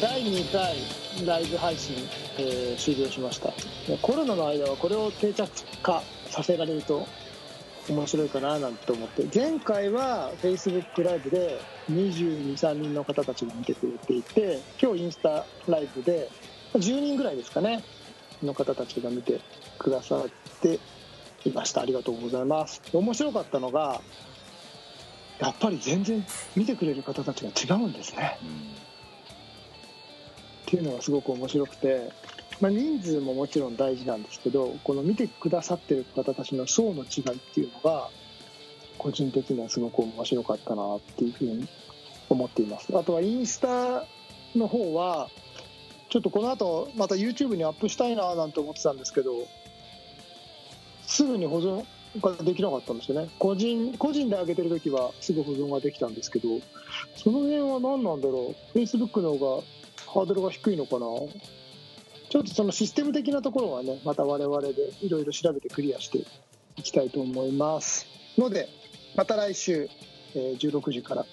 第2回ライブ配信、えー終了しました。コロナの間はこれを定着化させられると面白いかななんて思って前回は Facebook ライブで223人の方たちが見てくれていて今日インスタライブで10人ぐらいですかねの方たちが見てくださっていました。ありがとうございます。面白かったのがやっぱり全然見てくれる方たちが違うんですね。っていうのがすごく面白くて、まあ、人数ももちろん大事なんですけどこの見てくださってる方たちの層の違いっていうのが個人的にはすごく面白かったなっていうふうに思っています。あとはインスタの方はちょっとこの後また YouTube にアップしたいななんて思ってたんですけどすぐに保存ができなかったんですよね。個人個人で上げてる時はすぐ保存ができたんですけどその辺は何なんだろう。Facebook の方がハードルが低いのかな？ちょっとそのシステム的なところはねまた我々でいろいろ調べてクリアしていきたいと思います。のでまた来週、えー16時から、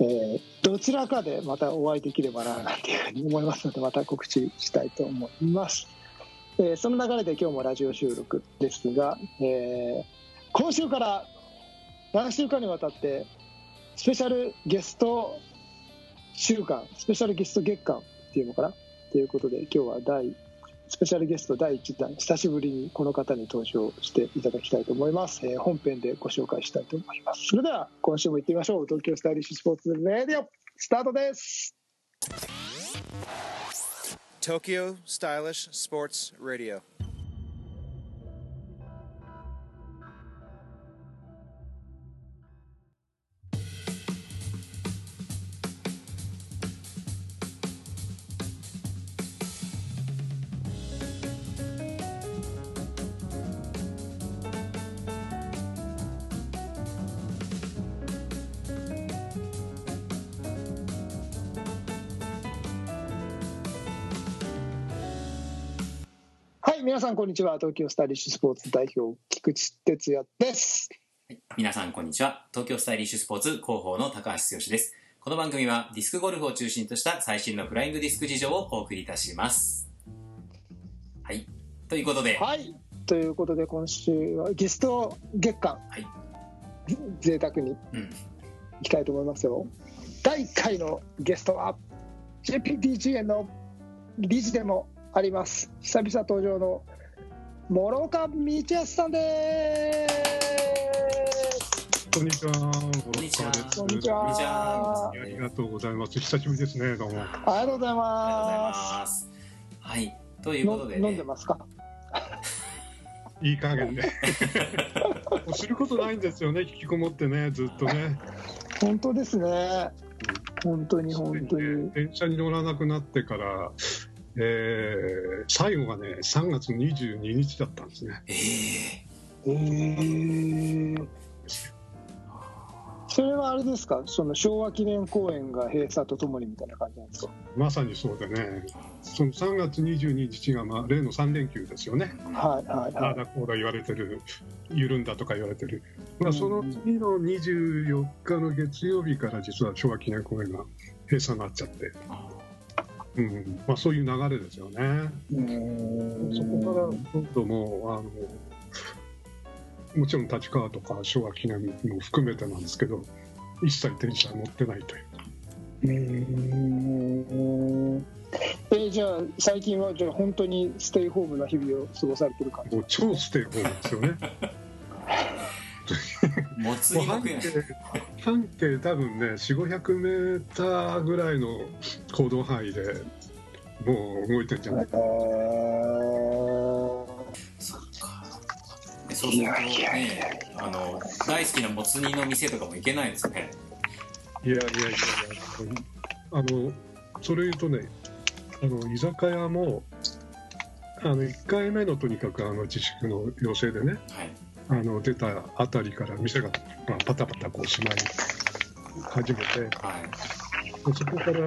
えーどちらかでまたお会いできればななんていうふうに思いますのでまた告知したいと思います、えーその流れで今日もラジオ収録ですが、えー今週から何週間にわたってスペシャルゲスト週間スペシャルゲスト月間っていうのかな？ということで今日は第スペシャルゲスト第1弾久しぶりにこの方に登場していただきたいと思います、えー本編でご紹介したいと思います。それでは今週も行ってみましょう。東京スタイリッシュスポーツレディオ。スタートです。Tokyo Stylish Sports Radio. はい皆さんこんにちは。東京スタイリッシュスポーツ代表菊池哲也です。皆さんこんにちは。東京スタイリッシュスポーツ広報の高橋剛です。この番組はディスクゴルフを中心とした最新のフライングディスク事情をお送りいたします。はい。ということで、はい。ということで今週はゲスト月間、はい。贅沢に。うん、いきたいと思いますよ。第1回のゲストは JPDGA の理事でもあります。久々登場の諸岡道康さんですこんにちは。ここんにちはですこんにちはこんにちはありがとうございます。久しぶりですね。どうも。ありがとうございありがとうございまますはいといすうことで、の飲んでますか？いい加減で。もうすることないんですよね。引きこもってね、ずっとね。本当ですね本当に本当に電車に乗らなくなってから、えー最後がね、3月22日だったんですね。ええー、それはあれですか？その昭和記念公園が閉鎖とともにみたいな感じなんですか？まさにそうでね、その3月22日が、まあ、例の3連休ですよね。はいはいはい。ああだこうだ言われてる、緩んだとか言われてる、まあ、うんその次の24日の月曜日から実は昭和記念公園が閉鎖になっちゃって、うんまあ、そういう流れですよね。そこから今度もあのもちろん立川とか昭和記念も含めてなんですけど一切電車に乗ってないといううーんえーじゃあ最近はじゃあ本当にステイホームな日々を過ごされてる感じ？もう超ステイホームですよね。ー、もつ煮もう半径多分ね4500メーターぐらいの行動範囲でもう動いてんじゃない？かえーそっか。でそうするとねあの大好きなもつ煮の店とかも行けないですね。いやいやいやいやあのそれ言うとねあの居酒屋もあの1回目のとにかくあの自粛の要請でね。はいあの出たあたりから店が、まあ、パタパタこう閉まり始めてはい。でそこから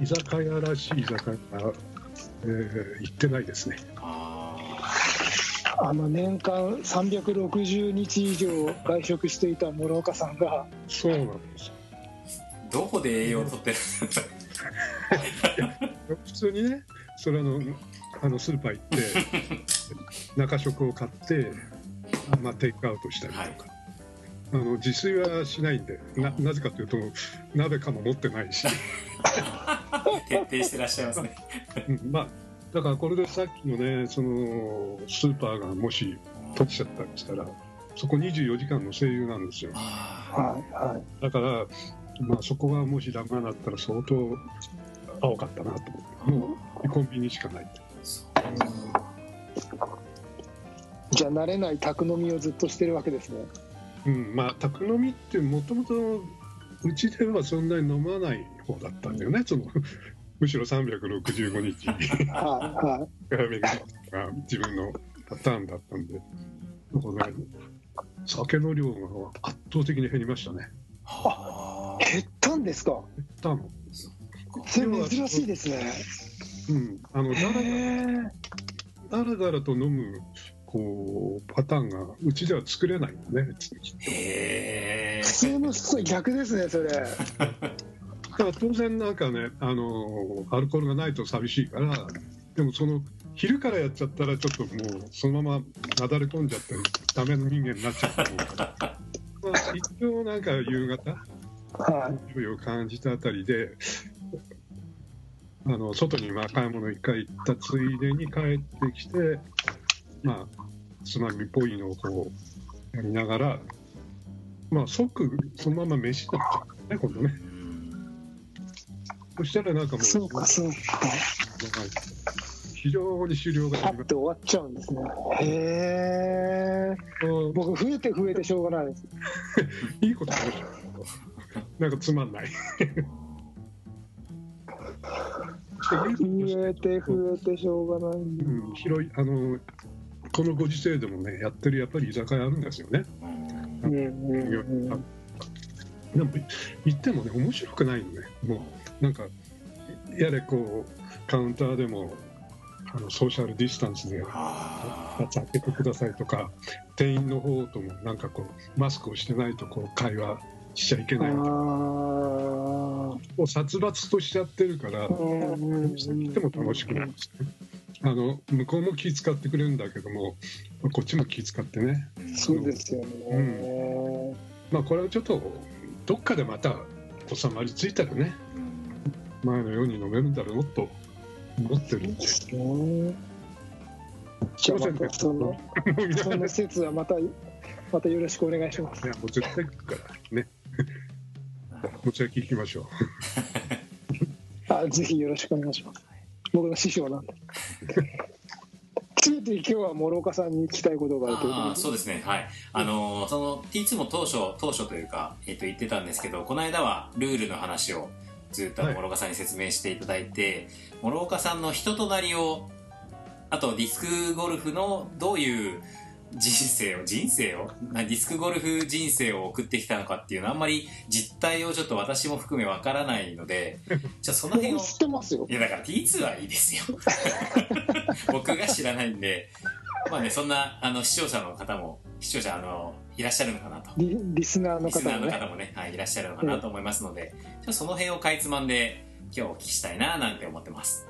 居酒屋らしい居酒屋が、えー行ってないですね。ああの年間360日以上外食していた諸岡さんがそうなんですーどこで栄養を取ってる 普通にねそれあのあのスーパー行って 中食を買って、まあ、テイクアウトしたりとか、はい。あの自炊はしないんでななぜかというと鍋かも持ってないし、徹底してらっしゃいますね。うんまあだからこれでさっきのねそのスーパーがもし閉じちゃったりしたらそこ24時間の声優なんですよ。あはいはい。だから、まあ、そこがもしダメになったら相当青かったなと思って。もうコンビニしかないーそうじゃあ慣れない宅飲みをずっとしてるわけですね。うん、まあ宅飲みってもともとうちではそんなに飲まない方だったんだよね。そのむしろ365日。はいはい。が 自分のパターンだったんでだからね酒の量が圧倒的に減りましたね。は減ったんですか？減ったの。それ珍しいですね。うん。あのだらへえだらだらと飲むこうパターンがうちでは作れないのねきっとあ。へえ普。通の人と逆ですねそれだから当然なんかねあのアルコールがないと寂しいからでもその昼からやっちゃったらちょっともうそのままなだれ込んじゃってダメな人間になっちゃうと思うから、まあ、一応なんか夕方はい勢いを感じたあたりであの外にまあ買い物一回行ったついでに帰ってきてまあつまみっぽいのをこうやりながらまあ即そのまま飯になっちゃうね今度ね。うんそしたらなんかもうそうかそうか。非常に狩猟がパッて終わっちゃうんですね。へえ僕増えて増えてしょうがないです。いいことないなんかつまんない。増えて増えてしょうがないうん、広いあのこのご時世でもねやってるやっぱり居酒屋あるんですよね。うんでも行ってもね面白くないのね。もうなんかやれこうカウンターでもあのソーシャルディスタンスであ「開けてください」とか店員の方ともなんかこうマスクをしてないとこう会話しちゃいけあないとか。ー。もう殺伐としちゃってるから行っても楽しくないですねあの向こうも気遣ってくれるんだけどもこっちも気遣ってね。ーそうですよね、まあこれはちょっとどっかでまた収まりついたらねうん前のように飲めるんだろうと思ってるんで。うんじゃあまたそのその説はまたまたよろしくお願いします。いやもう絶対来るからね。もちろん聞きましょ あぜひよろしくお願いします。僕の師匠なんでついて今日は諸岡さんに聞きたいことがあるとそうですね。はい。あのーその T2 も当初当初というか、えっと言ってたんですけどこの間はルールの話をずっとはい。諸岡さんに説明していただいて、諸岡さんの人となりをあとディスクゴルフのどういう人生を人生を？なディスクゴルフ人生を送ってきたのかっていうのはあんまり実態をちょっと私も含めわからないので じゃあその辺を僕知ってますよ。いやだから T2 はいいですよ。僕が知らないんでまあねそんなあの視聴者の方も視聴者あのいらっしゃるのかなと。リリスナーのリスナー方もねの方もね、はい、いらっしゃるのかなと思いますので、じゃあその辺をかいつまんで今日お聞きしたいななんて思ってます。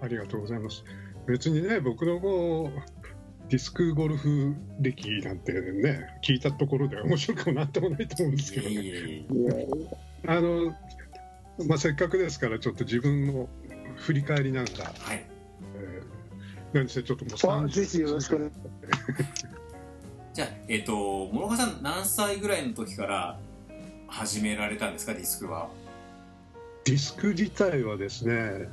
うありがとうございます。別にね僕のこうディスクゴルフ歴なんてね聞いたところで面白くもなんともないと思うんですけどね。あの、まあ、せっかくですからちょっと自分の振り返りなんか、はい。えー、何せちょっともう30あぜひよろしくお願いじゃあえっ、と諸岡さん何歳ぐらいの時から始められたんですかディスクは？ディスク自体はですね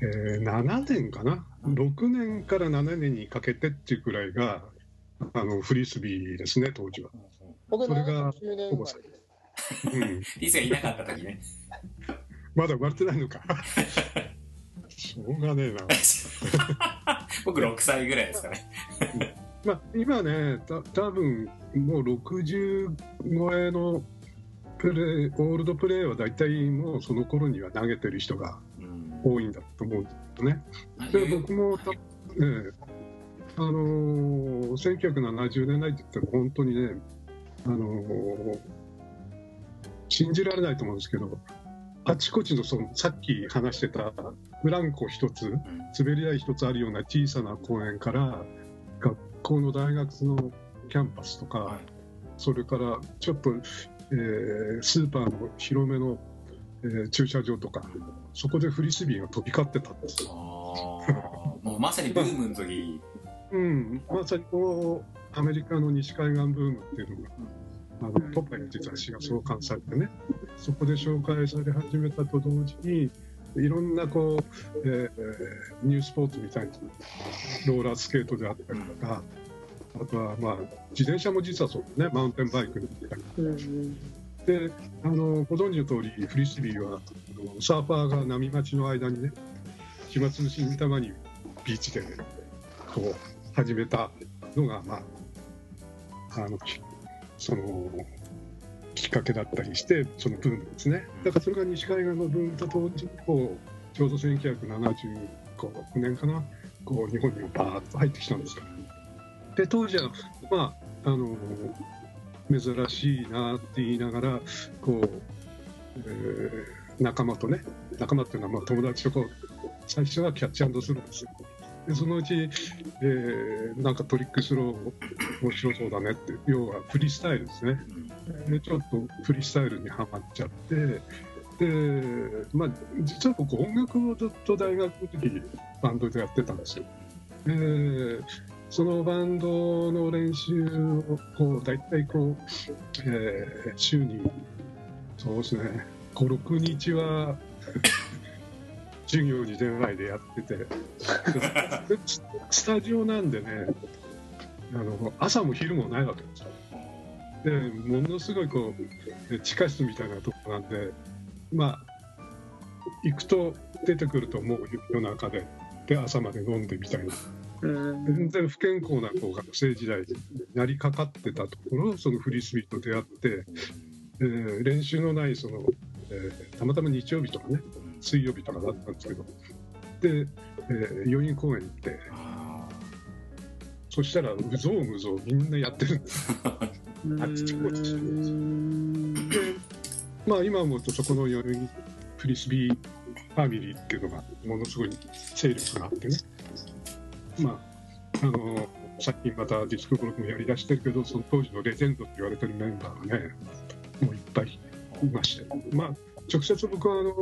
1977年かな？6年から7年にかけてっていうくらいがあのフリースビーですね当時は、僕それが9年生まれでうん、リスがいなかった時ね。まだ生まれてないのか。しょうがねえな。僕6歳ぐらいですかね。まあ今ねた多分もう60超えのプレーオールドプレーは大体もうその頃には投げてる人がうん多いんだと思うんですよねあで僕もた、ええ。あのー1970年代って言ったら本当にね、あのー信じられないと思うんですけどあちこちのそのさっき話してたブランコ一つ滑り台一つあるような小さな公園から学校の大学のキャンパスとか、はい。それからちょっと、えースーパーの広めの、えー駐車場とかそこでフリスビーが飛び交ってたんですよ。あー。もうまさにブームの時。うん、まさにこうアメリカの西海岸ブームっていうのが、あのポパイの実は詩が創刊されてねそこで紹介され始めたと同時にいろんなこう、えーニュースポーツみたいなローラースケートであったりとかあとはまあ自転車も実はそうですねマウンテンバイクみたいな。うんであのご存知の通りフリスビーはサーファーが波待ちの間にね暇つぶしに見たまにビーチで、こう始めたのが、まあ、あのきそのきっかけだったりしてそのブームですねだからそれが西海岸のブームと同時にこうちょうど1975年かなこう日本にもバーッと入ってきたんですよ。で当時はまああの珍しいなって言いながらこう、えー仲間とね仲間っていうのはまあ友達とこう最初はキャッチするんですよ。でそのうち、えーなんかトリックスロー面白そうだねって要はフリースタイルですね。でちょっとフリースタイルにはまっちゃってで、まあ、実は僕音楽をずっと大学の時にバンドでやってたんですよ。でそのバンドの練習をこう大体こう、えー週にそうですね56日は 授業に出ないでやってて。でススタジオなんでねあの朝も昼もないわけですよ。でものすごいこうえ地下室みたいなとこなんでまあ行くと出てくるともう夜中でで朝まで飲んでみたいな。うん全然不健康なこう学生時代になりかかってたところそのフリースビーと出会って、えー練習のないその、えーたまたま日曜日とかね水曜日とかだったんですけど。で、えー余韻公園行って。あそしたらうぞうむぞうみんなやってるんです。あっちこっちうんで。まあ今思うとそこの余韻フリスビーファミリーっていうのがものすごい勢力があってねまああの最近またディスクゴルフもやりだしてるけどその当時のレジェンドって言われてるメンバーがねもういっぱいいまして。まあ直接僕はあの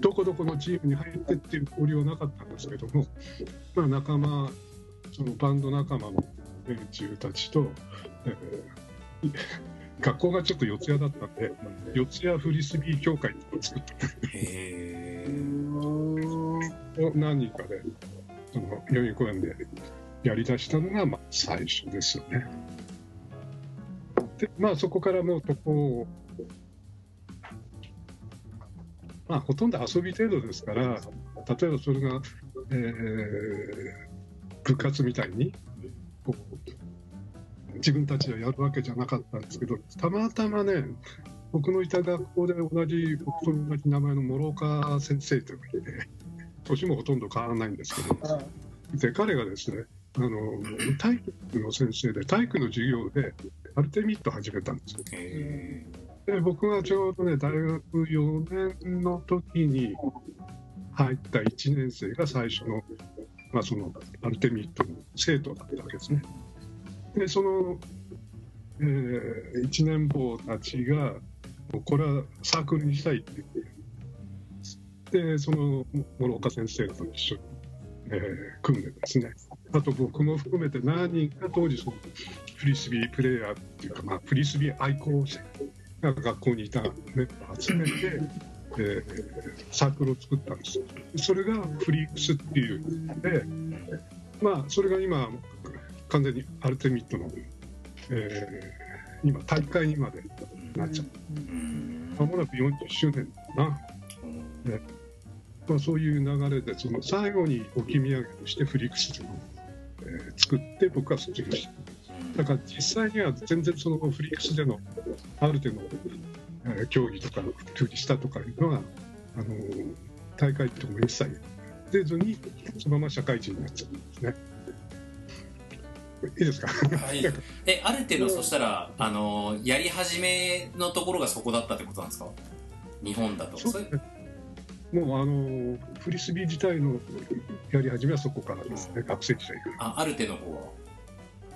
どこどこのチームに入ってっていう交流はなかったんですけども、まあ、仲間そのバンド仲間の連中たちと、えー学校がちょっと四谷だったんで四谷フリスビー協会を作った何人かでその代々木公園でやりだしたのがまあ最初ですよね。でまあそこからもうとこまあほとんど遊び程度ですから例えばそれが、えー部活みたいにこう自分たちはやるわけじゃなかったんですけどたまたまね僕のいた学校で同じ僕と同じ名前の諸岡先生というのがいて年もほとんど変わらないんですけどあで彼がですねあの体育の先生で体育の授業でアルテミット始めたんですよ。で僕がちょうどね大学4年の時に入った1年生が最初の,、まあそのアルテミットの生徒だったわけですね。でその、え1年坊たちがもうこれはサークルにしたいって言ってでその諸岡先生と一緒に、えー組んでですね。あと僕も含めて何人か当時そのフリスビープレーヤーっていうか、まあ、フリスビー愛好者が学校にいたメンバーを集めて、えーサークルを作ったんです。よそれがフリークスっていうのでまあそれが今完全にアルテミットの、えー今大会にまでなっちゃってーうん。まもなく40周年だな、まあ、そういう流れでその最後に置き土産としてフリークスというのを、えー作って僕は卒業した。だから実際には全然そのフリークスでのある程度の、えー競技とか普及したとかいうのはあの大会とも一切出ずにそのまま社会人になっちゃったんですね。いいですか？はい、えある程度そしたらあのやり始めのところがそこだったってことなんですか？日本だと。そうそれもうあのフリスビー自体のやり始めはそこからですね、学生時代かあある程度の方は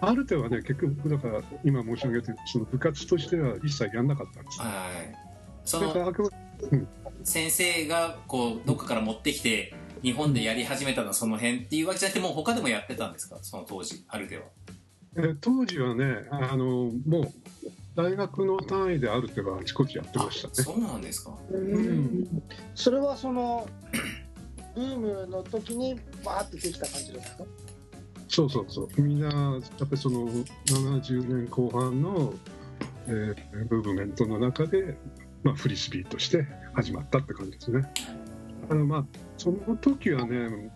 ら。ある程度はね、結局、だから今申し上げてその部活としては一切やんなかったんです。はいそのあくま先生がこうどっかから持ってきて日本でやり始めたのはその辺っていうわけじゃなくてもう他でもやってたんですか？その当時あるでは。えー当時はね、あのもう大学の単位である程度あちこちやってあましたね。そうなんですかうんそれはその ブームの時にバーってできた感じですか？そうそうそう。みんな、やっぱりその70年後半の、えームーブメントの中で、まあ、フリスビーとして始まったって感じですね。あのまあ、その時はね、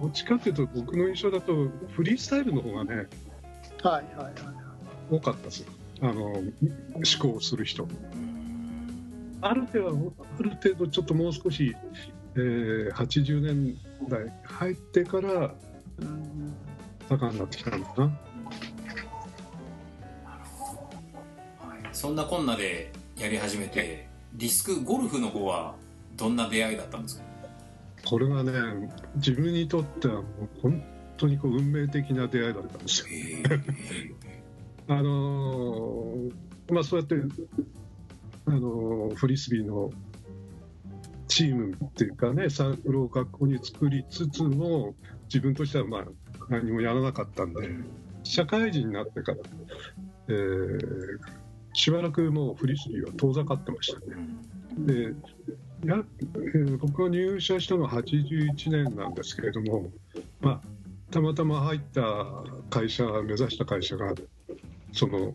どっちかというと僕の印象だとフリースタイルの方がね、はいはいはい多かったですよ。あの、思考する人。ある程度、ある程度ちょっともう少し、えー80年代入ってからうん盛んになってきたのかな。そんなこんなでやり始めてディスクゴルフの方はどんな出会いだったんですか？これがね、自分にとってはもう本当にこう運命的な出会いだったんですよ。あのまあそうやって、あのフリスビーのチームっていうかね、サークルを学校に作りつつも、自分としてはまあ何もやらなかったんで、社会人になってから、えーしばらくもうフリスビーは遠ざかってましたね。でやえー僕が入社したのは81年なんですけれども、まあ、たまたま入った会社目指した会社がその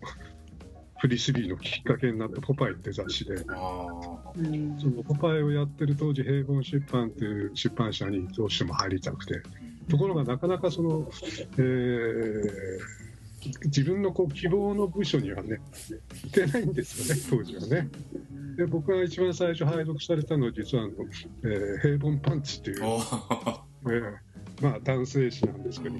フリスビーのきっかけになった「ポパイ」って雑誌で。そのポパイをやってる当時平凡出版という出版社にどうしても入りたくて。ところがなかなかその、えー自分のこう希望の部署にはねいけないんですよね当時はね。で僕が一番最初配属されたのは実はあの、えー平凡パンチっていう、おえーまあ、男性誌なんですけど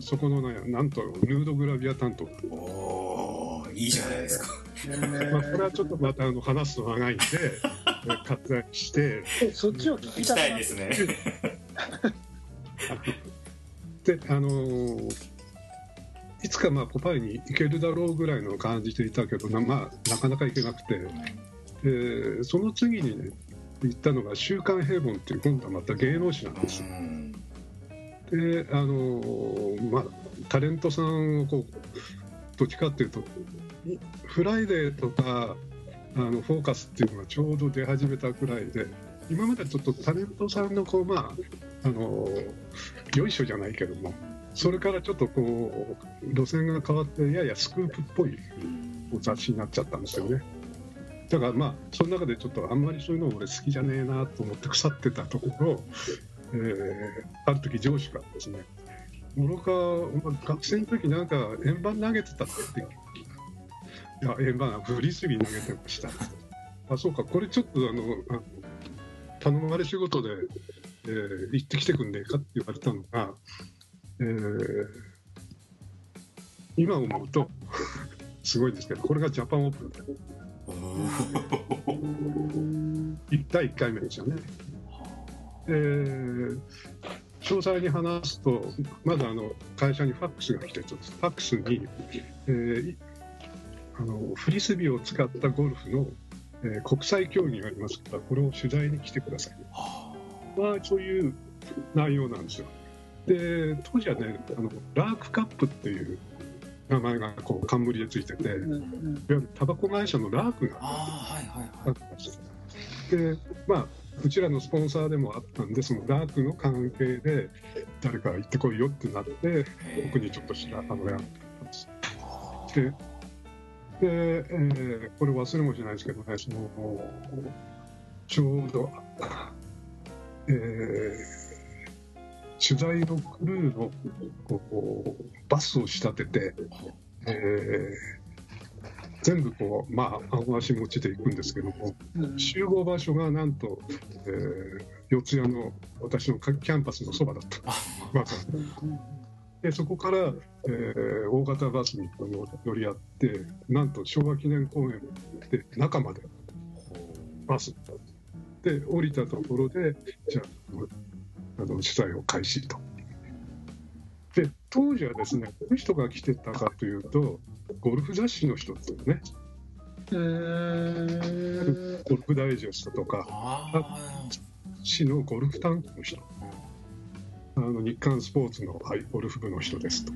そこのねなんとヌードグラビア担当、おーいいじゃないですか。まあ、これはちょっとまたあの話すと長いんで えー割愛して。えそっちを聞行ききたいですね。であのーいつかまあポパイに行けるだろうぐらいの感じでいたけどな,、まあ、なかなか行けなくて、でその次にね行ったのが「週刊平凡」っていう今度はまた芸能誌なんですであのまあタレントさんをこうどっちかっていうとフライデーとかあのフォーカスっていうのがちょうど出始めたくらいで今までちょっとタレントさんのこうまああのよいしょじゃないけどもそれからちょっとこう路線が変わってややスクープっぽい雑誌になっちゃったんですよね。だからまあその中でちょっとあんまりそういうの俺好きじゃねえなと思って腐ってたところえーある時上司からですね「諸川お前学生の時なんか円盤投げてたって」いや円盤フリスビー投げてました」あそうかこれちょっとあの頼まれ仕事で、えー行ってきてくんねえかって言われたのが、えー今思うと すごいんですけどこれがジャパンオープンでおー。1第1回目ですよね。えー詳細に話すと、まだあの会社にファックスが来て、ファックスに、えーいあのフリスビーを使ったゴルフの、えー国際競技がありますから、これを取材に来てください。まあ、そういう内容なんですよ。で、当時はね、あのラークカップっていう名前がこう冠でついてて、いわゆるタバコ会社のラークがあーはいはいあったんですで、まあ、うちらのスポンサーでもあったんで、そのダークの関係で、誰か行ってこいよってなって、へ僕にちょっとしたあのやったんです。で、でえーこれ忘れもしないですけどね、そのちょうど、えー取材のクルーのこうバスを仕立てて、えー全部こう、まあ、青足持ちで行くんですけども、うん集合場所がなんと、えー四谷の私のキャンパスのそばだった。でそこから、えー大型バスに乗り合ってなんと昭和記念公園で中までバスで降りたところでじゃああの取材を開始と。で当時はですねどういう人が来てたかというとゴルフ雑誌の人ですよね。うー。んゴルフダイジェストとかあ市のゴルフ担当の人。あの日刊スポーツの、はい、ゴルフ部の人ですと。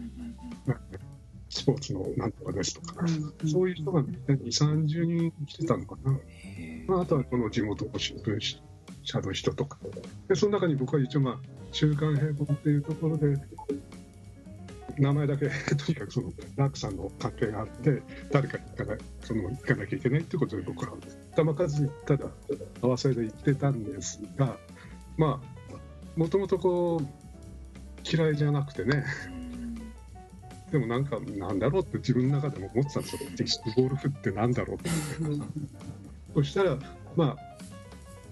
スポーツのなんとかですとか、そういう人が2、30人来てたのかな、まあ、あとはこの地元の新聞社の人とか、でその中に僕は一応、まあ、週刊平凡っていうところで、名前だけ とにかくその楽さんの関係があって、誰かに行かないその行かなきゃいけないってことで、僕は玉数にただ合わせで行ってたんですが、まあ、もともとこう、嫌いじゃなくてね、でもなんか、なんだろうって自分の中でも思ってたんですよ、ディスクゴルフってなんだろうって。そしたら、まあ、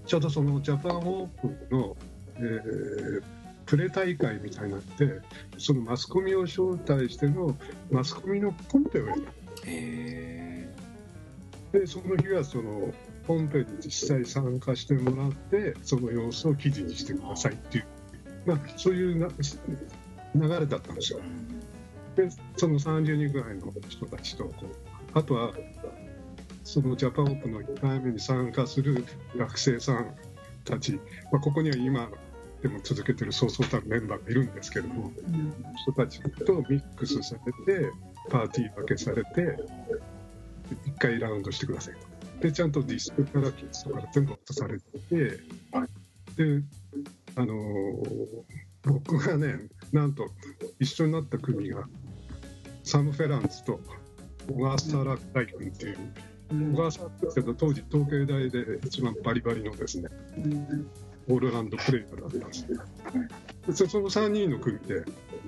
ちょうどそのジャパンオープンの、えープレ大会みたいになって、そのマスコミを招待してのマスコミのコンペをやっへた。で、その日はそのコンペに実際参加してもらって、その様子を記事にしてくださいっていう、まあ、そういうな流れだったんですよ。で、その30人ぐらいの人たちとこう、あとは、そのジャパンオープンの1回目に参加する学生さんたち、まあ、ここには今でも続けてるそうそうたるメンバーがいるんですけれども、人たちとミックスされて、パーティー分けされて、1回ラウンドしてくださいと。で、ちゃんとディスクからキッズとか全部渡されて、で、あのー僕がね、なんと一緒になった組が、サム・フェランツと小笠原大君っていう、小笠原って言うと当時東京大で一番バリバリのですね、オールランドプレイヤーだったんですけど、で その3人の組で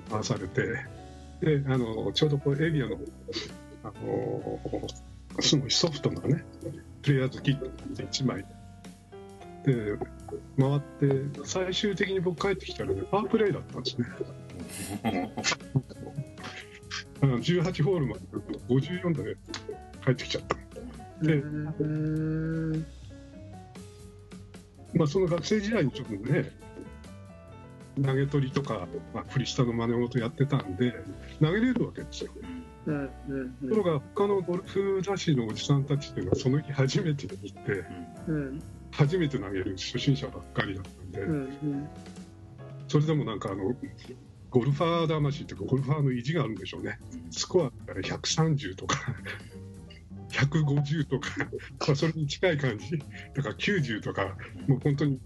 回されて、であのちょうどこうエリアのあのすごいソフトなね、プレイヤーズキットって1枚で回って、最終的に僕帰ってきたらね、パープレイだったんですね。あの18ホールまで54で帰ってきちゃった。で、まあ、その学生時代にちょっとね、投げ取りとか、まあ、振り下の真似事やってたんで、投げれるわけですよ。うんうんところが、他のゴルフ雑誌のおじさんたちっていうのは、その日初めてに行って、うん。初めて投げる初心者ばっかりだったんで、うんそれでもなんかあの、ゴルファー魂っていうか、ゴルファーの意地があるんでしょうね。スコアから130とか、150とか、まあ、それに近い感じ、だから90とか、もう本当に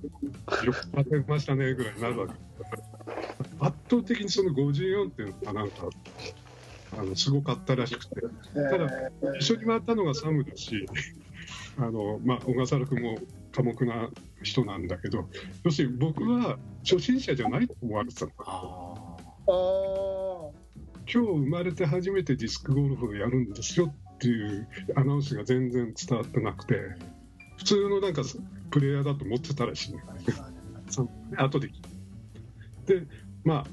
よく当てましたねぐらいになるわけ。圧倒的にその54っていうのがなんか、あのすごかったらしくて、ただ、一緒に回ったのがサムだし、あのまあ、小笠原君も寡黙な人なんだけど、要するに僕は初心者じゃないと思われてたの。あああ今日生まれて初めてディスクゴルフをやるんですよっていうアナウンスが全然伝わってなくて、普通のなんかプレイヤーだと思ってたらしいね。後でで、まあ、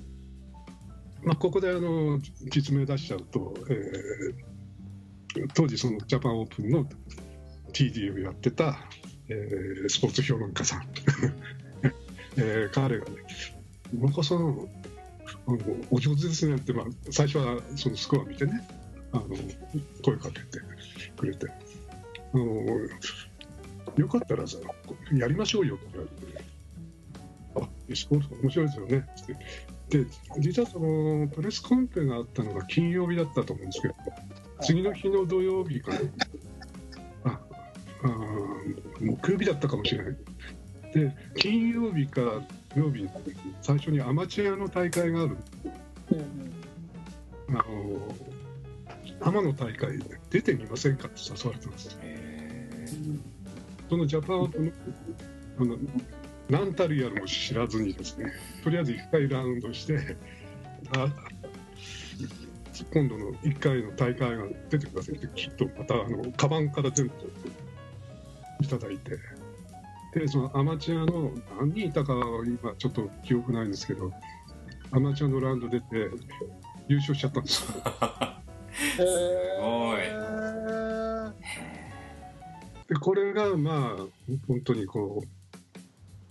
まあ、ここであの実名出しちゃうと、えー当時そのジャパンオープンの TD をやってた、えースポーツ評論家さん、えー彼がね「村岡さんお上手ですね」って、まあ、最初はそのスコア見てねあの声かけてくれて。あの「よかったらさやりましょうよ」って言われて「あ面白いですよね」ってで実はそのプレスコンペがあったのが金曜日だったと思うんですけど次の日の土曜日からああー木曜日だったかもしれない。で金曜日か土曜日に最初にアマチュアの大会がある。あの天の大会で出てみませんかって誘われたんですそのジャパンオープンのあの何たるやらも知らずにですねとりあえず1回ラウンドしてあ今度の1回の大会が出てくださいってきっとまたあのカバンから全部いただいて。でそのアマチュアの何人いたかは今ちょっと記憶ないんですけどアマチュアのラウンド出て優勝しちゃったんです よへごい。でこれがまあ本当にこう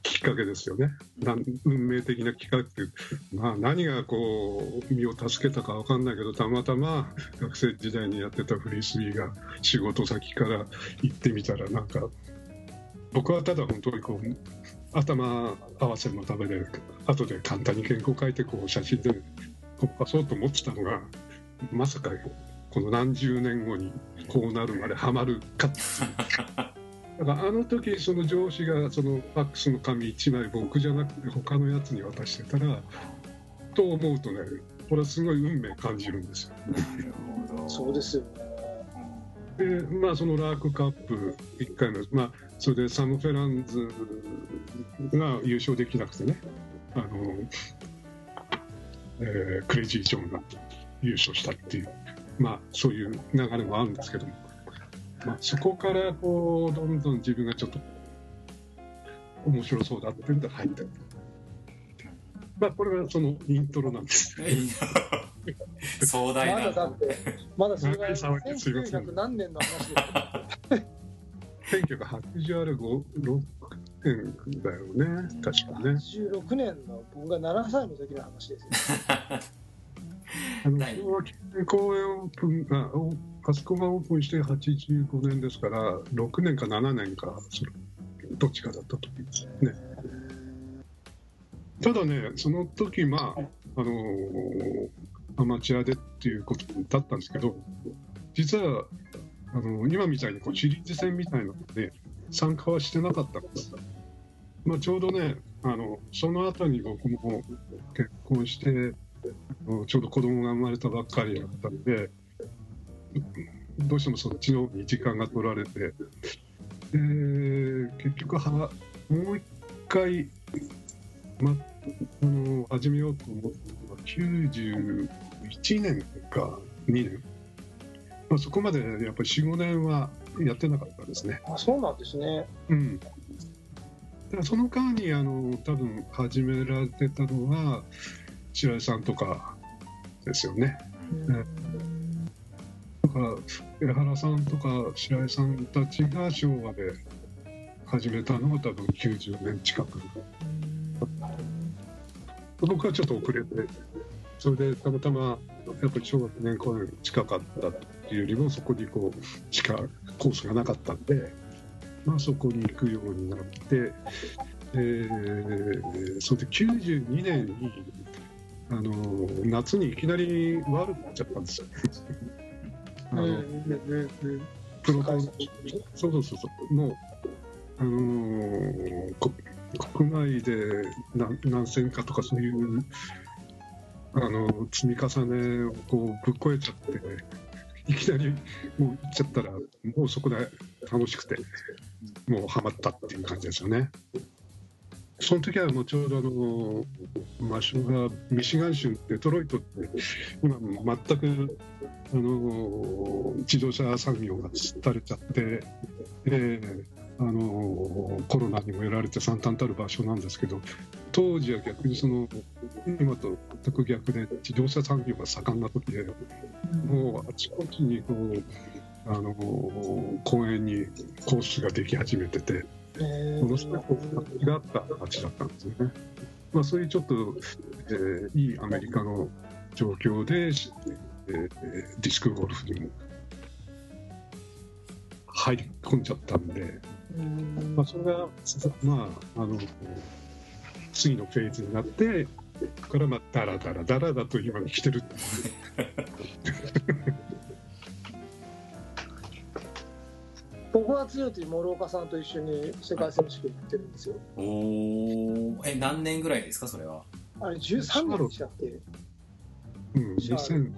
きっかけですよね。な運命的な企画っていう、まあ、何がこう身を助けたか分かんないけどたまたま学生時代にやってたフリースビーが仕事先から行ってみたらなんか僕はただ本当にこう頭合わせのためで後で簡単に原稿書いてこう写真でこっぱそうと思ってたのがまさかこの何十年後にこうなるまでハマるか。っていうだからあの時その上司がそのファックスの紙1枚僕じゃなくて他のやつに渡してたらと思うとねこれはすごい運命感じるんですよ。なるほど。そうですよね。でまあそのラークカップ1回のまあそれでサム・フェランズが優勝できなくてねあの、えークレイジー・ジョーンが優勝したっていうまあそういう流れもあるんですけども、まあ、そこからこうどんどん自分がちょっと面白そうだっていうんで入ったまあこれがそのイントロなんです。壮大なまだだってまだそれが長い騒ぎすいません1900何年の話ですよ。1986年だよね。確かね。16年の僕が7歳の時の話ですよ 公園オープンあおあそこがオープンして85年ですから6年か7年かどっちかだったと思いますね。ただねその時まああのーアマチュアでっていうことだったんですけど実はあの今みたいにこうシリーズ戦みたいなので参加はしてなかったんです、まあ、ちょうどねあのその後に僕も結婚してちょうど子供が生まれたばっかりだったんでどうしてもそっちの方に時間が取られて。で結局はもう一回、ま、あの始めようと思ったのが91年か2年、まあ、そこまでやっぱり45年はやってなかったですね。あそうなんですね。うん、その間にあの多分始められてたのは白井さんとかですよね。だから江原さんとか白井さんたちが昭和で始めたのが多分90年近く僕はちょっと遅れてそれでたまたまやっぱり小学年公演近かったっていうよりもそこにこうしかコースがなかったんで、まあ、そこに行くようになって、えーそれで92年にあの夏にいきなり悪くなっちゃったんですよ。あのうんうんうんうんプロそうそうそうそうもうあのーこ国内で何何戦かとかそういうあの積み重ねをこうぶっ越えちゃっていきなりもう行っちゃったらもうそこで楽しくてもうハマったっていう感じですよね。その時はもうちょうどあの場所がミシガン州デトロイトって今も全くあの自動車産業が廃れちゃって、えーあのコロナにもやられて惨憺たる場所なんですけど当時は逆にその今と全く逆で自動車産業が盛んな時でもうあちこちにこうあの公園にコースができ始めててものすごいこう活気があった街だったんですよね。まあ、そういうちょっと、えーいいアメリカの状況で、えーディスクゴルフにも入り込んじゃったんで、うん。まあ、それが、まあ、あの次のフェーズになって、ここからまあダラダラダラだと今に来てる 僕は強いと諸岡さんと一緒に世界選手権行ってるんですよ。おおえ何年ぐらいですかそれは？あれ13年でしたっけ？うん、2000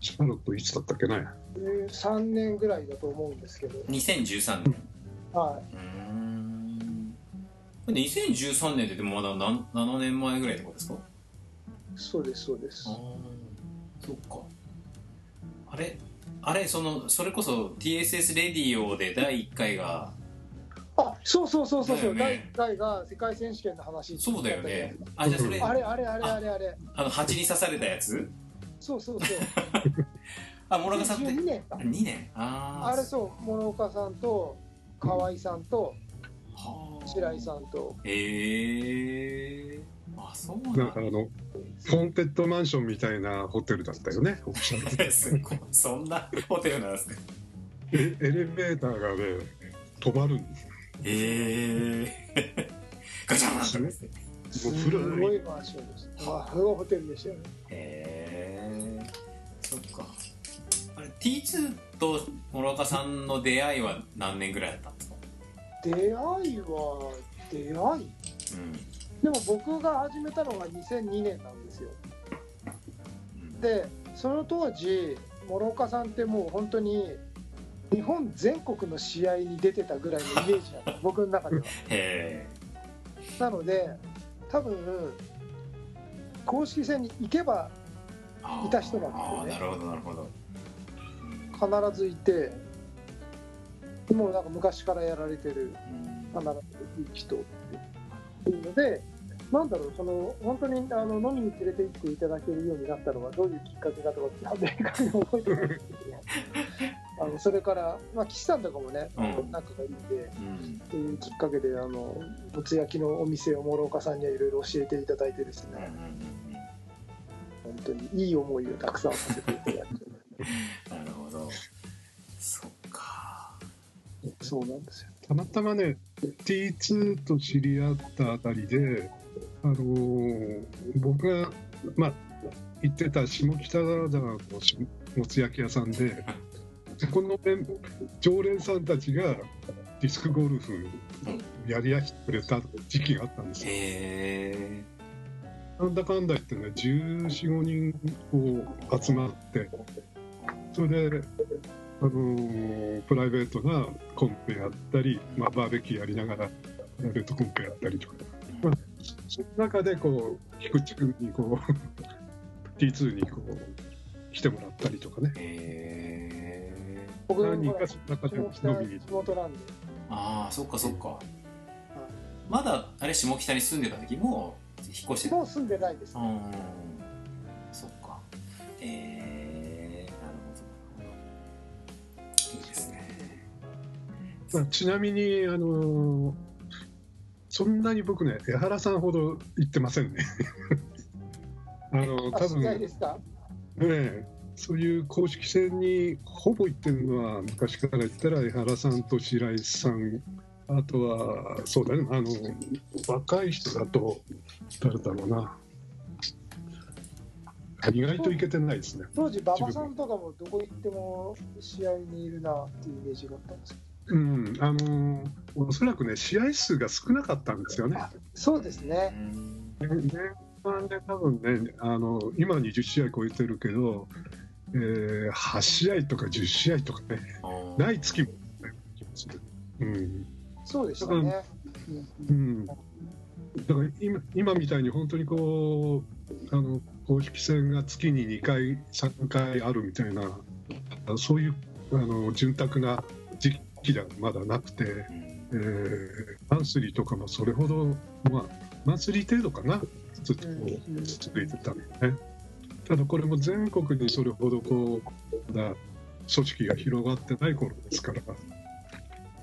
シャーロットいつだったっけね。3年ぐらいだと思うんですけど。2013年。はうーん。これ2013年ってでもまだ何7年前ぐらいってことですか？いそうですそうです。ああそっか。あれ？あれそのそれこそ TSS レディオで第1回があそうそうそうそうそう、ね。大大が世界選手権の話そうだよね。あじゃあそれあれあれあれあれあれ。あの蜂に刺されたやつ？そうそうそう。あ諸岡さんって？12年か。2年。あああれそう諸岡さんと河合さんとはあ。白井さんと。へえあそうなんだ。なんかあの、ホーンテッドマンションみたいなホテルだったよね、そんなホテルなんですかエエレベーターがね、止まるんですへえ ガチャンってねすもう古い。ごいマンションです。あすごいホテルでしたよね。へえそっか。あれ T2 と諸岡さんの出会いは何年ぐらいだったんですか？出会いは出会い？うんでも僕が始めたのが2002年なんですよ。うん。でその当時諸岡さんってもう本当に日本全国の試合に出てたぐらいのイメージなの 僕の中では。へなので多分公式戦に行けばえいた人なんですよね。なるほどなるほど。必ずいてもうなんか昔からやられてるうん。必ずいる人っていうのでなんだろうその本当にあの飲みに連れて行っていただけるようになったのはどういうきっかけかとかって明確に覚えてないんですけど あのそれから、まあ、岸さんとかもね、うん。仲がいいんでうん。というきっかけであのもつ焼きのお店を諸岡さんにはいろいろ教えていただいてですね、うん本当にいい思いをたくさんさせていただいて。なるほど。そっか。そうなんですよ。たまたまね、T2 と知り合ったあたりで、あのー僕が、まあ、行ってた下北沢のしもつ焼き屋さんで、そこの常連さんたちがディスクゴルフやりやしてくれた時期があったんですよ。なんだかんだ言ってね、14、5人こう集まって、それで、あのープライベートなコンペやったり、まあ、バーベキューやりながら、プライベートコンペやったりとか、まあ、その中でこう、菊池君にこう、T2 にこう、来てもらったりとかね、へえ僕何からその中で飲みに地元なんでああそっかそっか。まだあれ下北に住んでた時も引っ越してた。もう住んでないです、うんそっか。へえなるほど。いいですね。まあ、ちなみに、あのーそんなに僕ね、江原さんほど行ってませんね。あの多分ね、そういう公式戦にほぼ行ってるのは、昔から言ったら江原さんと白井さん、あとは、そうだね、あの若い人だと、誰だろうな。意外といけてないですね。当時馬場さんとかもどこ行っても試合にいるなっていうイメージがあったんですけうん、あのおそらくね、試合数が少なかったんですよね。どそうですね。うん年間で多分ね、あの今20試合超えてるけど、えー8試合とか10試合とかね、ない月も。うん。そうでしたね、うん、だから今今みたいに本当にこうあの公式戦が月に2回、3回あるみたいな、そういうあの潤沢な時期ではまだなくて、うんえーマンスリーとかもそれほど、まあ、マンスリー程度かな、ずっと続いてたのね。ただこれも全国にそれほどこう、まだ組織が広がってない頃ですから、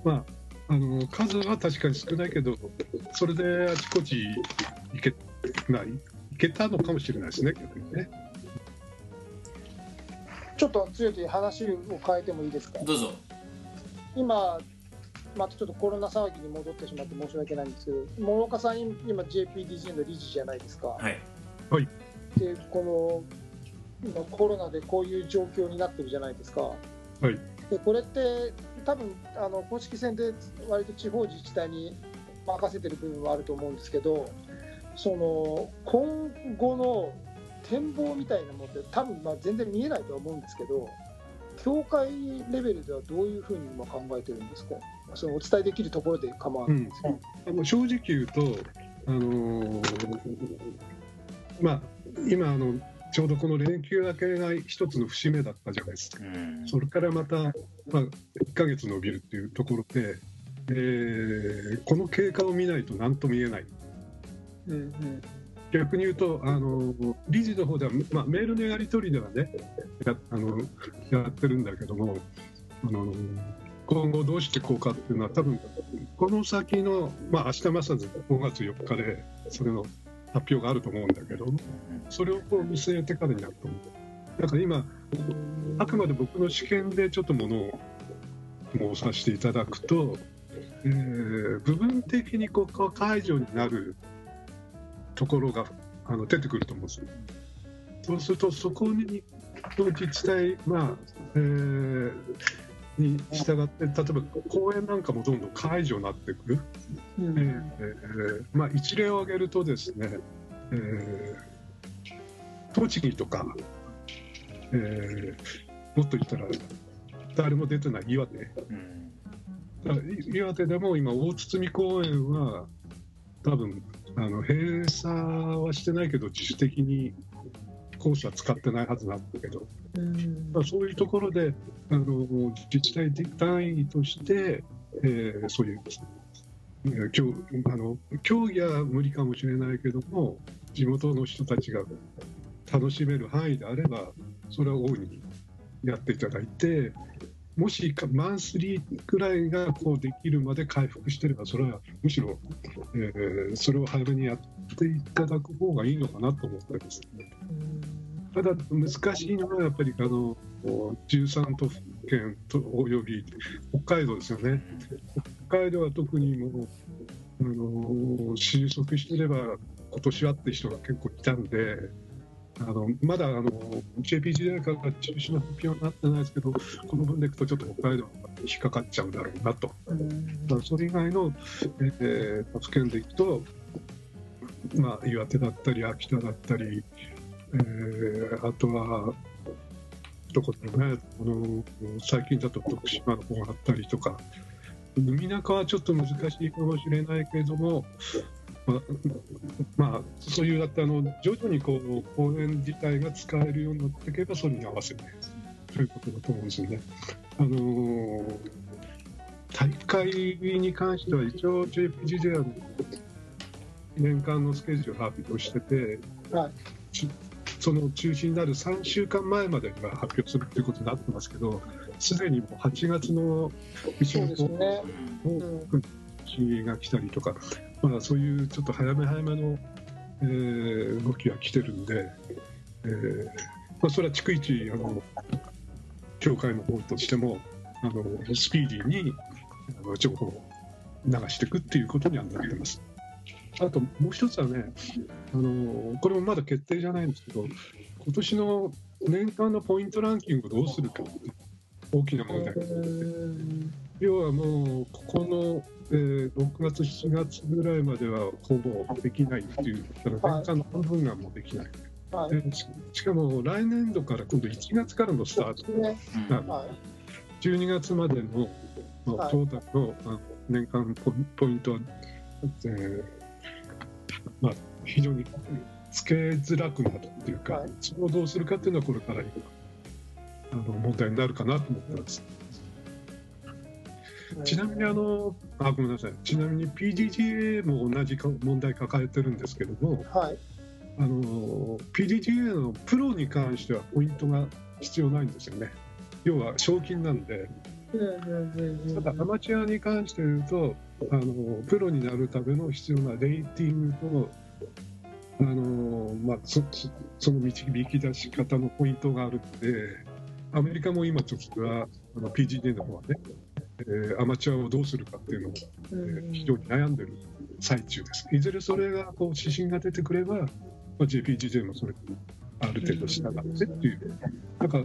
まあ、あの数は確かに少ないけど、それであちこち行けない、行けたのかもしれないですね、逆にね。ちょっと強い話を変えてもいいですか？どうぞ今またちょっとコロナ騒ぎに戻ってしまって申し訳ないんですけど諸岡さん今 JPDG の理事じゃないですか、はい。でこの今コロナでこういう状況になってるじゃないですか。はい。でこれって多分あの公式戦で割と地方自治体に任せてる部分はあると思うんですけどその今後の展望みたいなものって多分まあ全然見えないとは思うんですけど協会レベルではどういうふうに今考えてるんですか？そのお伝えできるところで構わないんですけど、あの正直言うと、あのーまあ、今あの、ちょうどこの連休明けが一つの節目だったじゃないですか。うん。それからまた、まあ、1ヶ月伸びるっていうところで、えーこの経過を見ないと何とも言えない。うんうん逆に言うとあの理事の方では、まあ、メールのやり取りではねやあのやってるんだけどもあの今後どうしていこうかっていうのは多分この先の、まあ明日まさず5月4日でそれの発表があると思うんだけどそれをこう見据えてからになると思う。だから今あくまで僕の試験でちょっとものを申させていただくと、えー部分的にこう解除になるところがあの出てくると思うんです。よ。そうするとそこにの自治体、まあえーに従って例えば公園なんかもどんどん解除になってくる、うん。えーえーまあ、一例を挙げるとですね、えー栃木とか、えーもっと言ったら誰も出てない岩手。うん。だからい岩手でも今大堤公園は多分あの閉鎖はしてないけど自主的にコースは使ってないはずなんだけど、うん。まあ、そういうところであの自治体単位として、えーそういう、あの競技は無理かもしれないけども地元の人たちが楽しめる範囲であればそれは大いにやっていただいてもしかマンスリーくらいがこうできるまで回復してればそれはむしろ、えーそれを早めにやっていただく方がいいのかなと思ってます、ただ難しいのはやっぱりあの13都府県とおよび北海道ですよね。北海道は特にもうあの収束してれば今年はって人が結構いたんであのまだあの JPGA から中止の発表になってないですけどこの分でいくとちょっと北海道は引っかかっちゃうだろうなと。うんまあそれ以外の、えー、県でいくと、まあ、岩手だったり秋田だったり、えーあとはどこだろうねあの最近だと徳島の方があったりとか海中はちょっと難しいかもしれないけれども、まあまあ、そういうだってあの徐々にこう公園自体が使えるようになっていけばそれに合わせてということだと思うんですよね。あのー大会に関しては一応 JPGJ は年間のスケジュールを発表してて、はいちその中止になる3週間前までには発表するということになってますけどすでにもう8月の一そうですね。のうん日が来たりとか、まあ、そういうちょっと早め早めの、えー動きが来てるんで、えーまあ、それは逐一あの協会の方としてもあのスピーディーにあの情報を流していくっていうことにはなってます。あともう一つはねあのこれもまだ決定じゃないんですけど今年の年間のポイントランキングをどうするかって大きな問題うん要はもうここの、6月7月ぐらいまではほぼできないっていう。だから年間の半分がもうできない、はい。でししかも来年度から今度1月からのスタート。ね。うん。は12月までの、まあはい。トータルのあの年間ポポイントは、えーまあ、非常につけづらくなるっていうか、はい。それをどうするかっていうのはこれから今あの問題になるかなと思ってます。い。ちなみにあのあごめんなさいちなみに PDGA も同じか問題抱えてるんですけどもはい。あの PDGA のプロに関してはポイントが必要ないんですよね要は賞金なんでうんうんうんうんただアマチュアに関して言うとあのプロになるための必要なレーティングとあの、まあ、そそその導き出し方のポイントがあるんでアメリカも今ちょっとはあの PGA の方はね、えーアマチュアをどうするかっていうのをえー非常に悩んでる最中です。いずれそれがこう指針が出てくれば、まあ、JPGJ もそれにある程度従ってっていう、なんか、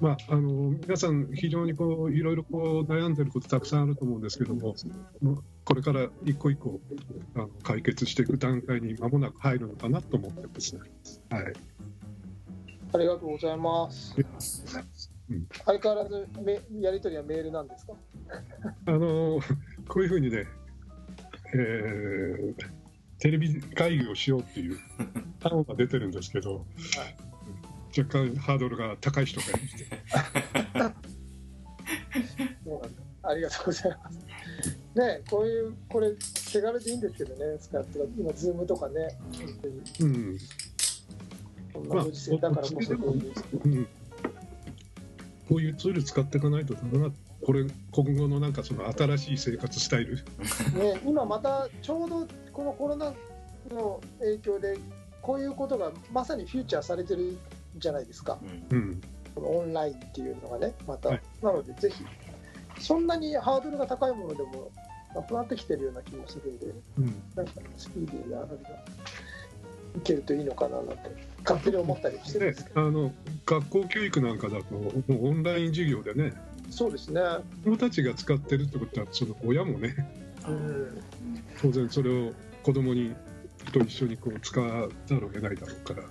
まあ、あの皆さん、非常にこういろいろこう悩んでることたくさんあると思うんですけども、これから一個一個あの解決していく段階に間もなく入るのかなと思ってますね。はい、ありがとうございます。相変わらずめやり取りはメールなんですか？あのこういうふうにね、えーテレビ会議をしようっていう案が出てるんですけど、若干ハードルが高い人がいて。ありがとうございます。ねこういうこれ手軽でいいんですけどね使って今ズームとかね本当に。うん。こんなご時世だからこそこういううん、こういうツール使っていかないとダメなこれ今後のなんかその新しい生活スタイル？ね、今またちょうどこのコロナの影響でこういうことがまさにフューチャーされてるじゃないですか。うん。うんこのオンラインっていうのがねまた、はい。なのでぜひそんなにハードルが高いものでもなくなってきてるような気もするんでうん。なんかスピーディーなあれがいけるといいのかななんて勝手に思ったりしてるんでですけど、あの学校教育なんかだともうオンライン授業でねそうですね、子供たちが使ってるってことはその親もね。うん、当然それを子供にと一緒にこう使わざるを得ないだろうから。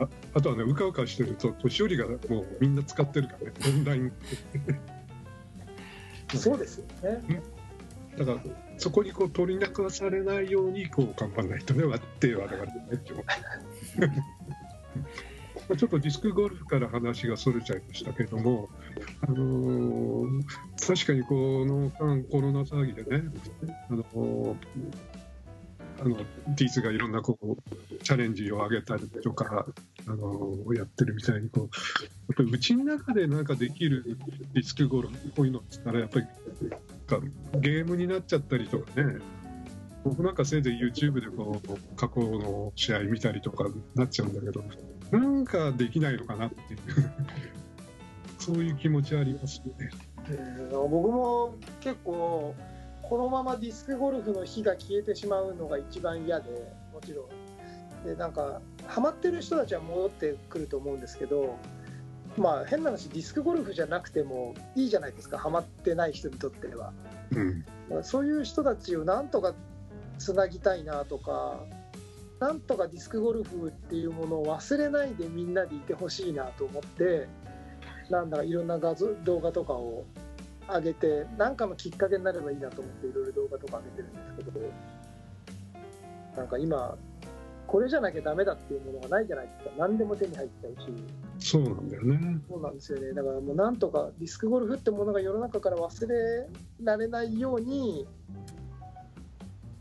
ああとはねうかうかしてると年寄りがもうみんな使ってるからね。オンライン。そうですよね。だからそこにこう取り残されないようにこう頑張らないとね割って我々ねって思うまあちょっとディスクゴルフから話がそれちゃいましたけども、あのー確かにこの間コロナ騒ぎでね、あのーあのディーズがいろんなこうチャレンジを上げたりとか、あのやってるみたいにこうやっぱりうちの中でなんかできるディスクゴルフこういのっつったらやっぱりゲームになっちゃったりとかね僕なんかせいぜい YouTube でこう過去の試合見たりとかなっちゃうんだけどなんかできないのかなっていう。そういう気持ちはありますね。うん。僕も結構このままディスクゴルフの火が消えてしまうのが一番嫌でもちろん。でなんかハマってる人たちは戻ってくると思うんですけどまあ変な話ディスクゴルフじゃなくてもいいじゃないですか。ハマってない人にとっては。うん。そういう人たちをなんとかつなぎたいなとかなんとかディスクゴルフっていうものを忘れないでみんなでいてほしいなと思ってなんだかいろんな画像動画とかを上げて何かのきっかけになればいいなと思っていろいろ動画とか上げてるんですけどなんか今これじゃなきゃダメだっていうものがないじゃないですか。何でも手に入っちゃうし。そうなんだよね。そうなんですよね。だからもうなんとかディスクゴルフってものが世の中から忘れられないように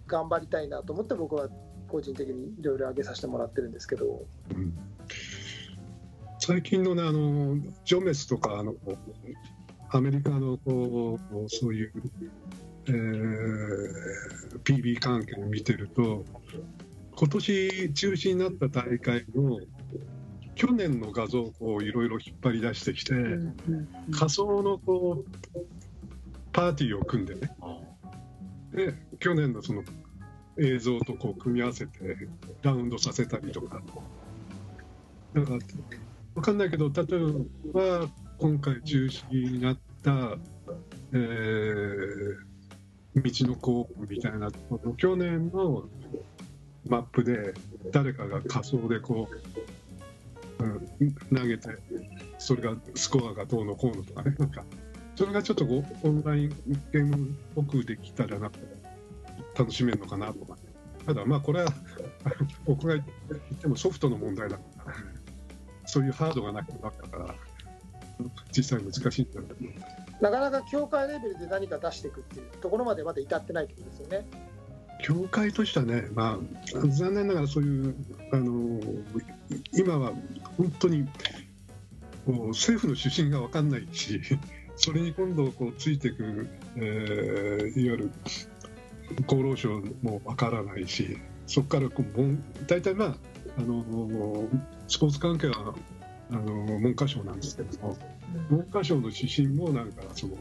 頑張りたいなと思って僕は個人的にいろいろ上げさせてもらってるんですけど。うん。最近のねあのジョメスとかあのアメリカのこうそういう、えー PB 関係を見てると今年中止になった大会の去年の画像をこういろいろ引っ張り出してきて、仮想のこうパーティーを組んでね。あ。で去年のその映像とこう組み合わせてラウンドさせたりとか。だから分かんないけど例えば今回中止になった、えー道のコープみたいな去年のマップで誰かが仮想でこう、うん、投げてそれがスコアがどうのこうのとかね。なんかそれがちょっとオンラインゲームっぽくできたらな楽しめるのかなとかただまあこれは 僕が言ってもソフトの問題だからそういうハードがなくなったから実際難しいんだけどなかなか協会レベルで何か出していくっていうところまでまだ至ってないってことですよね。協会としてはね、まあ、残念ながらそういう、あの今は本当にこう政府の指針が分かんないし、それに今度こうついていく、えーいわゆる厚労省も分からないし、そこからこう大体、まああのスポーツ関係はあの文科省なんですけども、文科省の指針もなんかその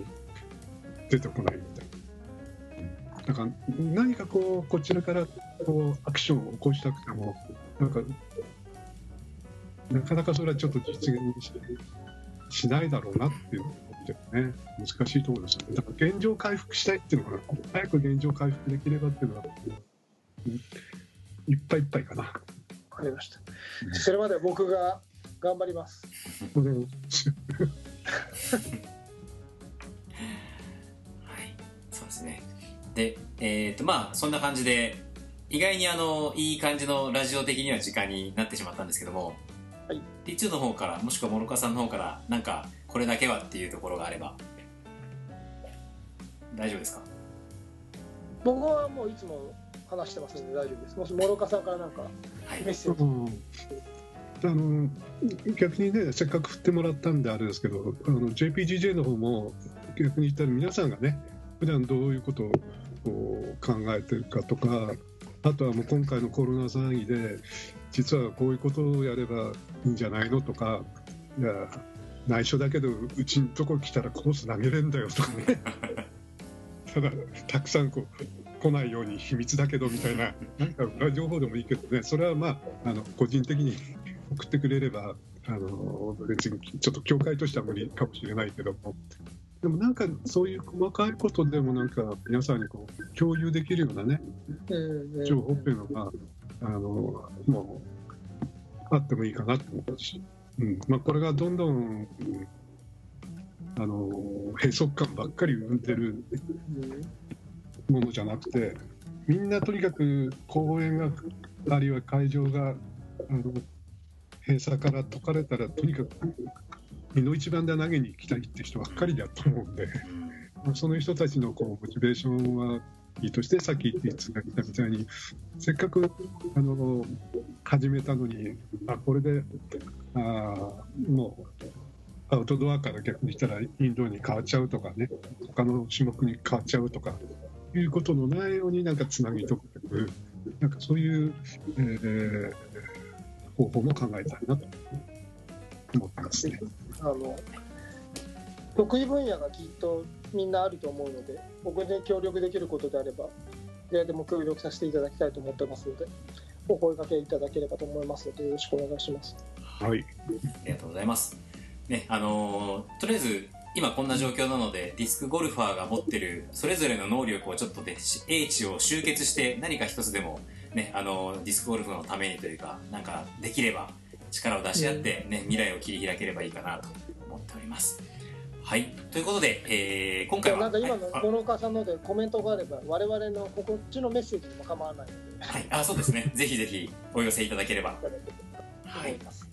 出てこないみたいな。だか何かこうこちらからこうアクションを起こしたくてもなんかなかなかそれはちょっと実現ししないだろうなっていうのを思ってね。難しいところですよね。だから現状回復したいっていうのが早く現状回復できればっていうのはうん。いっぱいいっぱいかな。わかりました。それまで僕が頑張ります。これはい。そうですね。でえっ、とまあそんな感じで意外にあのいい感じのラジオ的には時間になってしまったんですけどもはい。T2 の方からもしくは諸岡さんの方からなんかこれだけはっていうところがあれば。大丈夫ですか？僕はもういつも話してますので大丈夫です。もし諸岡さんからなんかはい。メッセージ、うん。あの逆にねせっかく振ってもらったんであれですけどあの JPGJ の方も逆に言ったら皆さんがね普段どういうことを考えてるかとかあとはもう今回のコロナ騒ぎで実はこういうことをやればいいんじゃないのとかいや内緒だけどうちのとこ来たらコース投げれんだよとかね。ただたくさんこう来ないように秘密だけどみたいななんか裏情報でもいいけどね。それはまああの個人的に 送ってくれればあの別にちょっと教会としては無理かもしれないけども。でもなんかそういう細かいことでもなんか皆さんにこう共有できるようなね情報っていうのがあのもうあってもいいかなと思うし、うんまあ、これがどんどん、うんあの閉塞感ばっかり生んでるものじゃなくてみんなとにかく公園があるいは会場があの閉鎖から解かれたらとにかく身の一番で投げに行きたいって人ばっかりだと思うんで。その人たちのこうモチベーションはいいとしてさっき言ってつがったみたいにせっかくあの始めたのにあこれであもうアウトドアから逆にしたらインドに変わっちゃうとかね他の種目に変わっちゃうとかいうことのないようになんかつなぎとくなんかそういう、えー方法も考えたいなと思ってますね。あの得意分野がきっとみんなあると思うので僕に協力できることであればででも協力させていただきたいと思ってますのでお声掛けいただければと思いますのでよろしくお願いします。はい、ありがとうございます。ね、あのーとりあえず、今こんな状況なので、ディスクゴルファーが持ってるそれぞれの能力をちょっとで、し英知を集結して何か一つでも、ね、あのーディスクゴルフのためにというか、なんかできれば力を出し合って、ね、未来を切り開ければいいかなと思っております。はい。ということで、えー今回は、なんか今のはい諸岡さんのでコメントがあれば我々のこっちのメッセージにも構わないのであはい、あ、そうですね。ぜひぜひお寄せいただければはい思い。ます。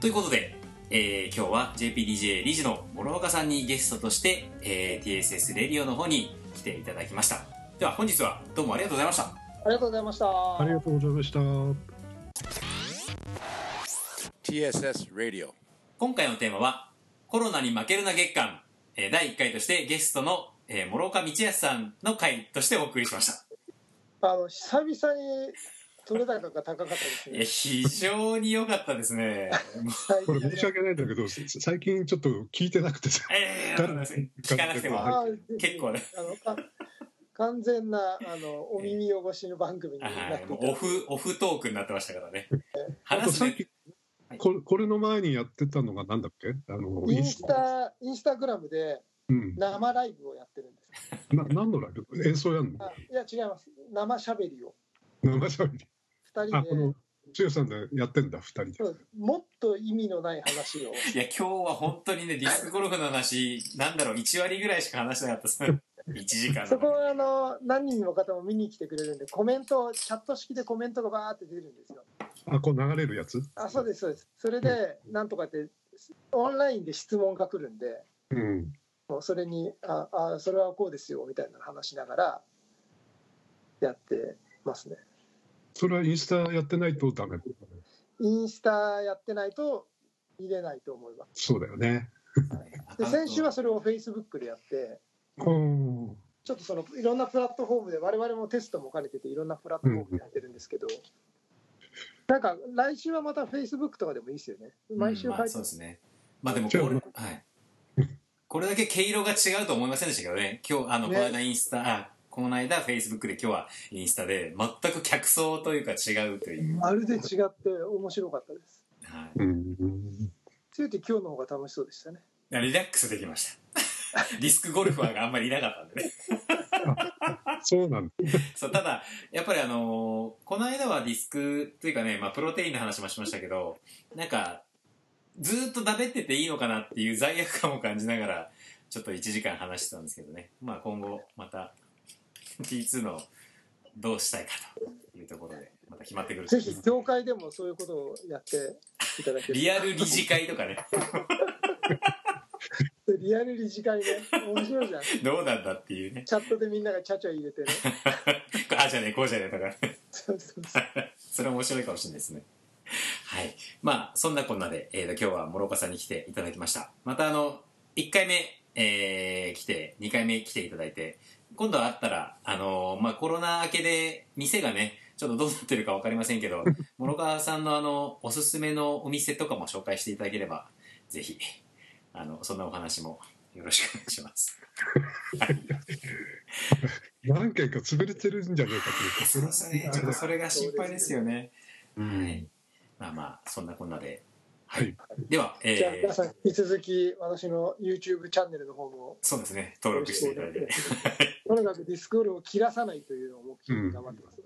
ということで、えー今日は JPDJ 理事の諸岡さんにゲストとして、えー TSS レディオの方に来ていただきました。では本日はどうもありがとうございました。ありがとうございました。ありがとうございました。TSS Radio. 今回のテーマは、コロナに負けるな月間、えー第1回としてゲストの、えー諸岡道康さんの回としてお送りしました。あの久々に取れ高が高かったですね。非常に良かったですね。これ申し訳ないんだけど、最近ちょっと聞いてなくてさ、えー、聞かなくても結構ね。あのか完全なあのお耳汚しの番組になはい、っていたもうオフ、オフトークになってましたからね。話すねさっき、これこれの前にやってたのがなんだっけ？あのインスタインスタ。グラムでうん、生ライブをやってるんです。な何のライブ？演奏やんの？あいや違います。生しゃべりを。生しゃべり。二人で。あこの千代さんでやってんだ二人で。そうもっと意味のない話を。いや、今日は本当にね、ディスクゴルフの話、なんだろう、1割ぐらいしか話してなかったです。1時間そこはあの何人の方も見に来てくれるんでコメントチャット式でコメントがバーって出るんですよ。あこう流れるやつ？あそうですそうです。それでなんとかってオンラインで質問が来るんで。うん。もうそれにああそれはこうですよみたいな話しながらやってますね。それはインスタやってないとダメインスタやってないと見れないと思います。そうだよね。で先週はそれをフェイスブックでやってうん。ちょっとそのいろんなプラットフォームで我々もテストも兼ねてていろんなプラットフォームでやってるんですけど、なんか来週はまたフェイスブックとかでもいいですよね毎週うんまあ、そうですすね。まあでもこれ、はい。これだけ毛色が違うと思いませんでしたけどね。今日、あの、ねこの間インスタ、あ、この間フェイスブックで今日はインスタで、全く客層というか違うという。まるで違って面白かったですはい。うん強いて今日の方が楽しそうでしたねリラックスできました。ディスクゴルファーがあんまりいなかったんでね。そうなんだ そう、ただ、やっぱりあのーこの間はディスクというかね、まあ、プロテインの話もしましたけど、なんか、ずーっとだべってていいのかなっていう罪悪感を感じながら、ちょっと1時間話してたんですけどね。まあ、今後、また、T2 のどうしたいかというところで、また決まってくるとぜひ業界でもそういうことをやっていただけるリアル理事会とかね。リアル理事会ね面白いじゃん どうなんだっていうね。チャットでみんながチャチャ入れてね ああじゃねえ、こうじゃねえとか。そうそうそう それ面白いかもしれないですね。はい。まあ、そんなこんなで、えーと、今日は諸岡さんに来ていただきました。またあの、1回目、えー来て、2回目来ていただいて、今度会ったら、あのーまあ、コロナ明けで、店がね、ちょっとどうなってるか分かりませんけど、諸岡さんのあの、おすすめのお店とかも紹介していただければ、ぜひ、あの、そんなお話もよろしくお願いします。何件か潰れてるんじゃねえかというそうですね。ちょっとそれが心配ですよね。うはいん。。まあまあ、そんなこんなで。はい。では、じゃあえー、皆さん引き続き私の YouTube チャンネルの方もそうですね、登録していただいて。とにかくディスクールを切らさないというのを目標に頑張ってます、はい。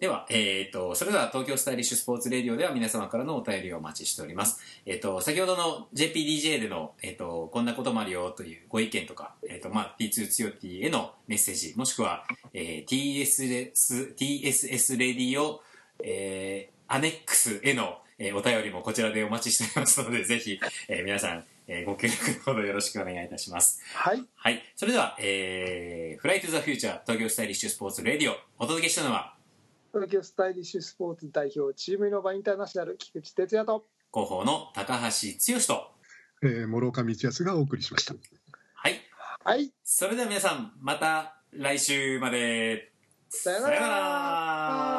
では、えっ、と、それでは東京スタイリッシュスポーツレディオでは皆様からのお便りをお待ちしております。えっ、と、先ほどの JPDJ での、えっ、と、こんなこともあるよというご意見とか、えっ、と、まあ、T2 強 T へのメッセージ、もしくは、えー TSS、TSS レディオ、えーアネックスへの、えーお便りもこちらでお待ちしておりますので、ぜひ、えー皆さん、えーご協力のほどよろしくお願いいたします。はいはい。それでは、えー、フライトゥザフューチャー東京スタイリッシュスポーツレディオ、お届けしたのは、東京スタイリッシュスポーツ代表チームイノバインターナショナル菊池哲也と広報の高橋剛と、えー、諸岡道康がお送りしました。はい。はいそれでは皆さん、また来週まで。さよならさよなら